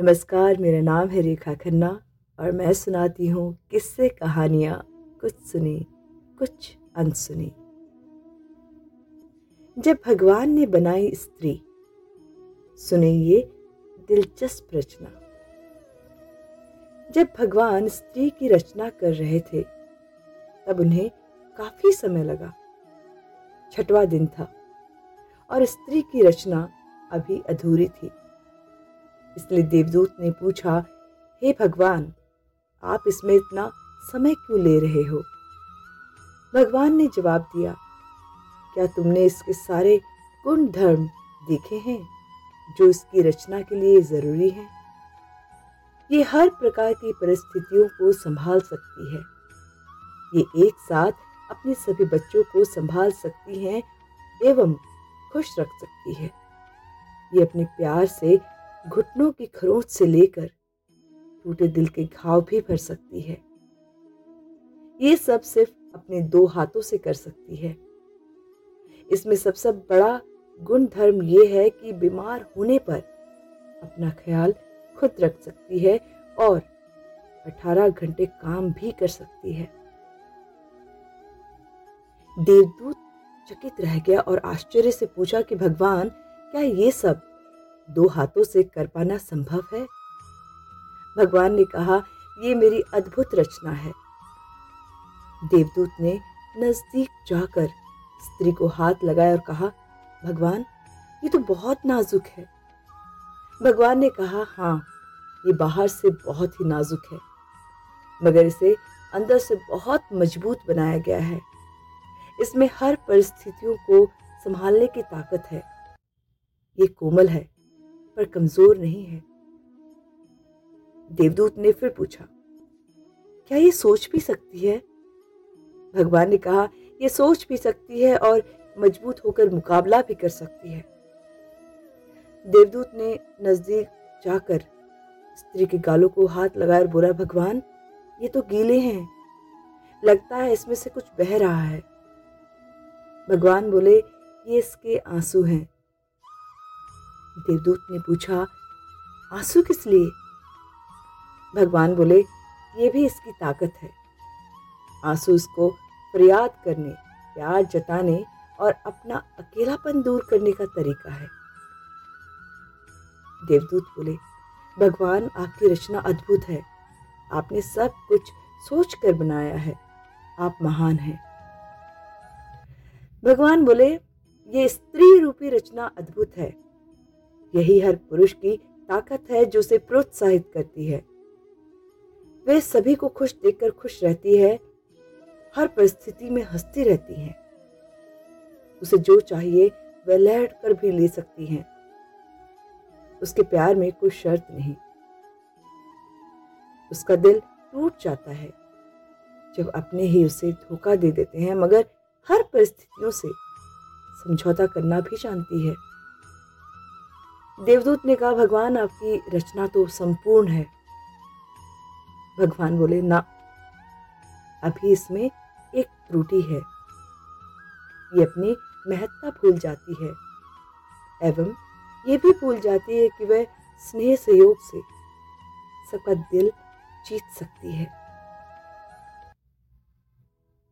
नमस्कार, मेरा नाम है रेखा खन्ना और मैं सुनाती हूँ किस्से कहानियाँ। कुछ सुनी, कुछ अनसुनी। जब भगवान ने बनाई स्त्री सुने ये दिलचस्प रचना। जब भगवान स्त्री की रचना कर रहे थे, तब उन्हें काफ़ी समय लगा। छठवा दिन था और स्त्री की रचना अभी अधूरी थी। इसलिए देवदूत ने पूछा, हे भगवान, आप इसमें इतना समय क्यों ले रहे हो? भगवान ने जवाब दिया, क्या तुमने इसके सारे गुण धर्म देखे हैं, जो इसकी रचना के लिए ज़रूरी हैं? ये हर प्रकार की परिस्थितियों को संभाल सकती है। ये एक साथ अपने सभी बच्चों को संभाल सकती हैं एवं खुश रख सकती है। ये अपने प्यार से घुटनों की खरोंच से लेकर टूटे दिल के घाव भी भर सकती है। ये सब सिर्फ़ अपने दो हाथों से कर सकती है। इसमें सबसे सब बड़ा गुण धर्म ये है कि बीमार होने पर अपना ख्याल खुद रख सकती है और 18 घंटे काम भी कर सकती है। देवदूत चकित रह गया और आश्चर्य से पूछा कि, भगवान, क्या ये सब दो हाथों से कर पाना संभव है? भगवान ने कहा, ये मेरी अद्भुत रचना है। देवदूत ने नज़दीक जाकर स्त्री को हाथ लगाया और कहा, भगवान, ये तो बहुत नाजुक है। भगवान ने कहा हाँ ये बाहर से बहुत ही नाजुक है, मगर इसे अंदर से बहुत मज़बूत बनाया गया है। इसमें हर परिस्थितियों को संभालने की ताकत है। ये कोमल है पर कमज़ोर नहीं है। देवदूत ने फिर पूछा, क्या ये सोच भी सकती है? भगवान ने कहा यह सोच भी सकती है और मज़बूत होकर मुकाबला भी कर सकती है। देवदूत ने नज़दीक जाकर स्त्री के गालों को हाथ और बोला, भगवान, ये तो गीले हैं। लगता है इसमें से कुछ बह रहा है। भगवान बोले, ये इसके आँसू हैं। देवदूत ने पूछा, आँसू किस लिए? भगवान बोले, ये भी इसकी ताकत है। आँसू उसको फरियाद करने, प्यार जताने और अपना अकेलापन दूर करने का तरीका है। देवदूत बोले, भगवान, आपकी रचना अद्भुत है। आपने सब कुछ सोच कर बनाया है। आप महान हैं। भगवान बोले, ये स्त्री रूपी रचना अद्भुत है। यही हर पुरुष की ताकत है जो उसे प्रोत्साहित करती है। वे सभी को खुश देखकर खुश रहती है, हर परिस्थिति में हंसती रहती है। उसे जो चाहिए, वह लहट कर भी ले सकती है। उसके प्यार में कोई शर्त नहीं। उसका दिल टूट जाता है, जब अपने ही उसे धोखा दे देते हैं, मगर हर परिस्थितियों से समझौता करना भी जानती है। देवदूत ने कहा, भगवान, आपकी रचना तो संपूर्ण है। भगवान बोले, ना, अभी इसमें एक त्रुटि है। ये अपनी महत्ता भूल जाती है एवं ये भी भूल जाती है कि वह स्नेह सहयोग से सबका दिल जीत सकती है।